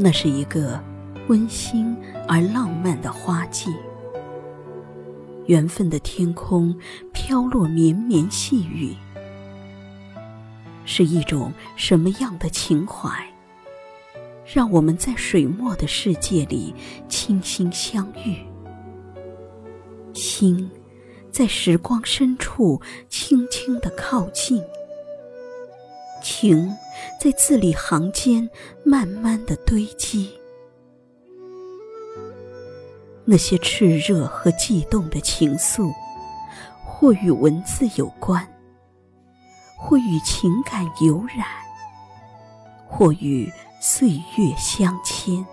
那是一个温馨而浪漫的花季。缘分的天空飘落绵绵细雨，是一种什么样的情怀？让我们在水墨的世界里倾心相遇，心在时光深处轻轻的靠近，情在字里行间慢慢的堆积。那些炽热和悸动的情愫，或与文字有关，或与情感有染，或与岁月相牵。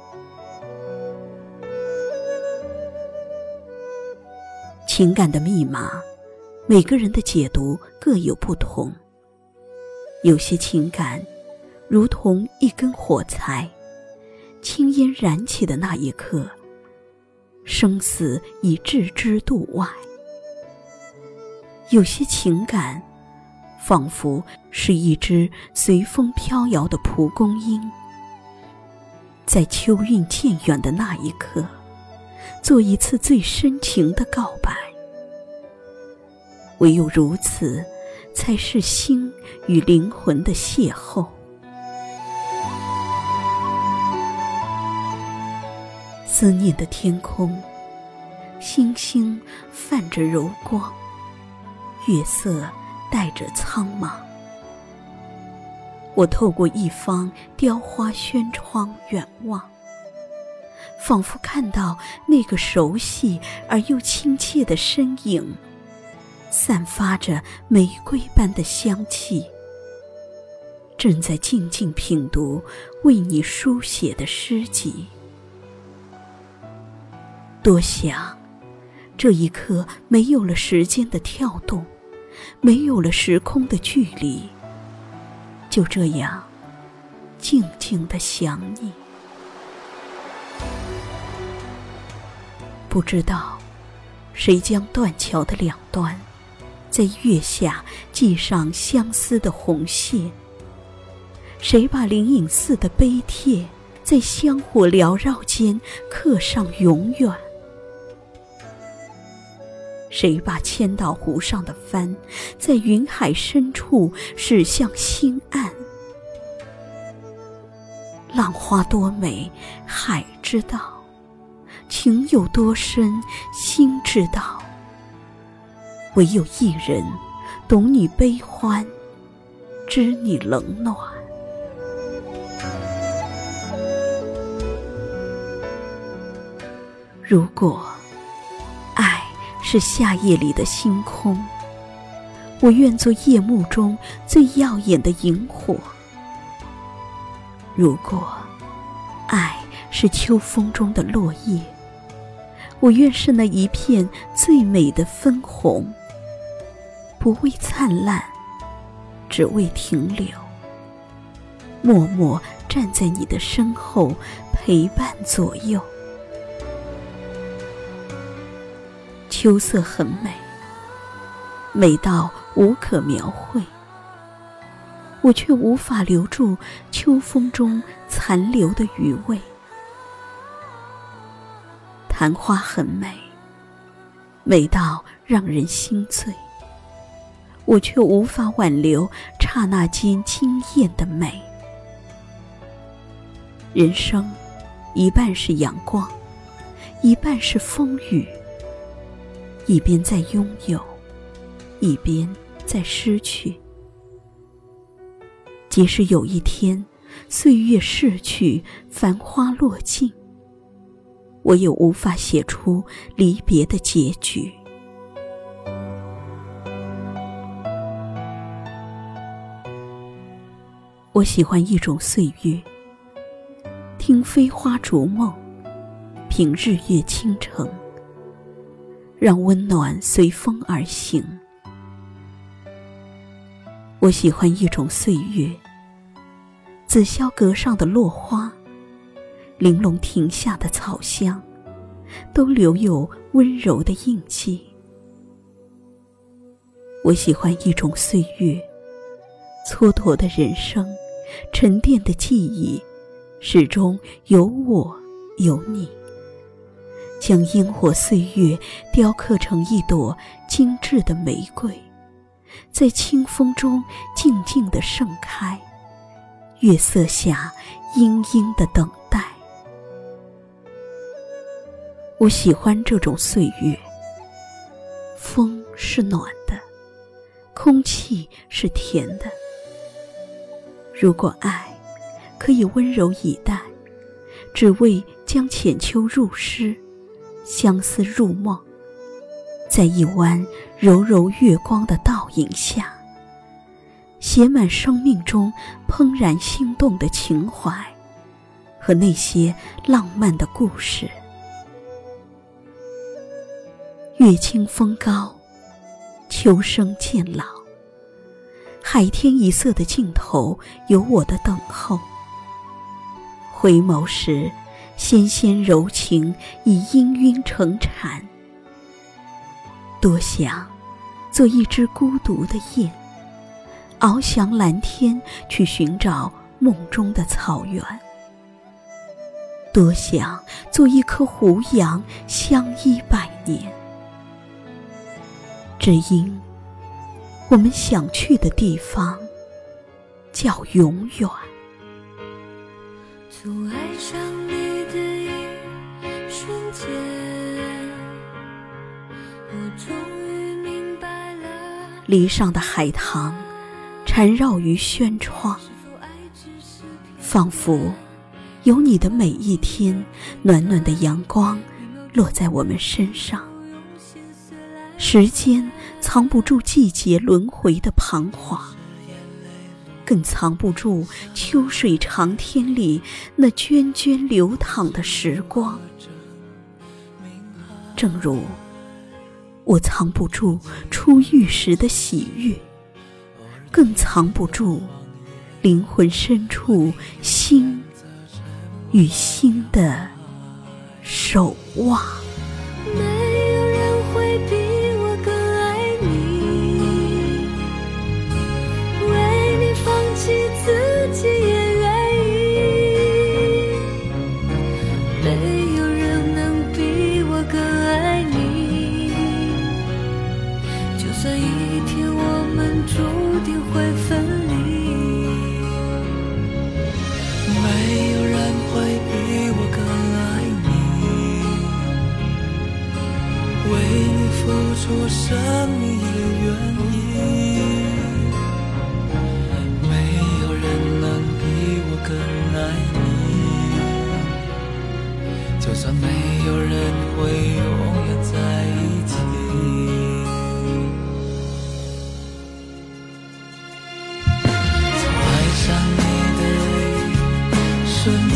情感的密码，每个人的解读各有不同。有些情感，如同一根火柴，青烟燃起的那一刻。生死已置之度外，有些情感，仿佛是一只随风飘摇的蒲公英，在秋韵渐远的那一刻，做一次最深情的告白。唯有如此，才是心与灵魂的邂逅。思念的天空，星星泛着柔光，月色带着苍茫。我透过一方雕花轩窗远望，仿佛看到那个熟悉而又亲切的身影，散发着玫瑰般的香气，正在静静品读为你书写的诗集。多想，这一刻没有了时间的跳动，没有了时空的距离，就这样静静的想你。不知道谁将断桥的两端，在月下系上相思的红线？谁把灵隐寺的碑帖，在香火缭绕间刻上永远？谁把千岛湖上的帆，在云海深处驶向心岸？浪花多美，海知道；情有多深，心知道。唯有一人，懂你悲欢，知你冷暖。如果爱。是夏夜里的星空，我愿做夜幕中最耀眼的萤火。如果爱是秋风中的落叶，我愿是那一片最美的分红，不为灿烂，只为停留，默默站在你的身后，陪伴左右。秋色很美，美到无可描绘。我却无法留住秋风中残留的余味。昙花很美，美到让人心醉。我却无法挽留刹那间惊艳的美。人生，一半是阳光，一半是风雨。一边在拥有，一边在失去。即使有一天岁月逝去，繁花落尽，我也无法写出离别的结局。我喜欢一种岁月，听飞花逐梦，品日月倾城。让温暖随风而行。我喜欢一种岁月，紫霄阁上的落花，玲珑亭下的草香，都留有温柔的印记。我喜欢一种岁月，蹉跎的人生，沉淀的记忆，始终有我有你。将烟火岁月雕刻成一朵精致的玫瑰，在清风中静静的盛开，月色下殷殷的等待。我喜欢这种岁月，风是暖的，空气是甜的。如果爱可以温柔以待，只为将浅秋入诗。相思入梦，在一弯柔柔月光的倒影下，写满生命中怦然心动的情怀和那些浪漫的故事。月清风高，秋声渐老，海天一色的尽头有我的等候。回眸时。纤纤柔情已氤氲成禅，多想做一只孤独的雁，翱翔蓝天去寻找梦中的草原。多想做一棵胡杨，相依百年，只因我们想去的地方叫永远。从爱上你的一瞬间，我终于明白了。篱上的海棠缠绕于轩窗，仿佛有你的每一天，暖暖的阳光落在我们身上。时间藏不住季节轮回的彷徨，更藏不住秋水长天里那涓涓流淌的时光。正如。我藏不住初遇时的喜悦，更藏不住灵魂深处心与心的守望。没有人能比我更爱你。就算一天我们注定会分离没有人会比我更爱你。为你付出生命的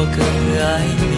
我更爱你。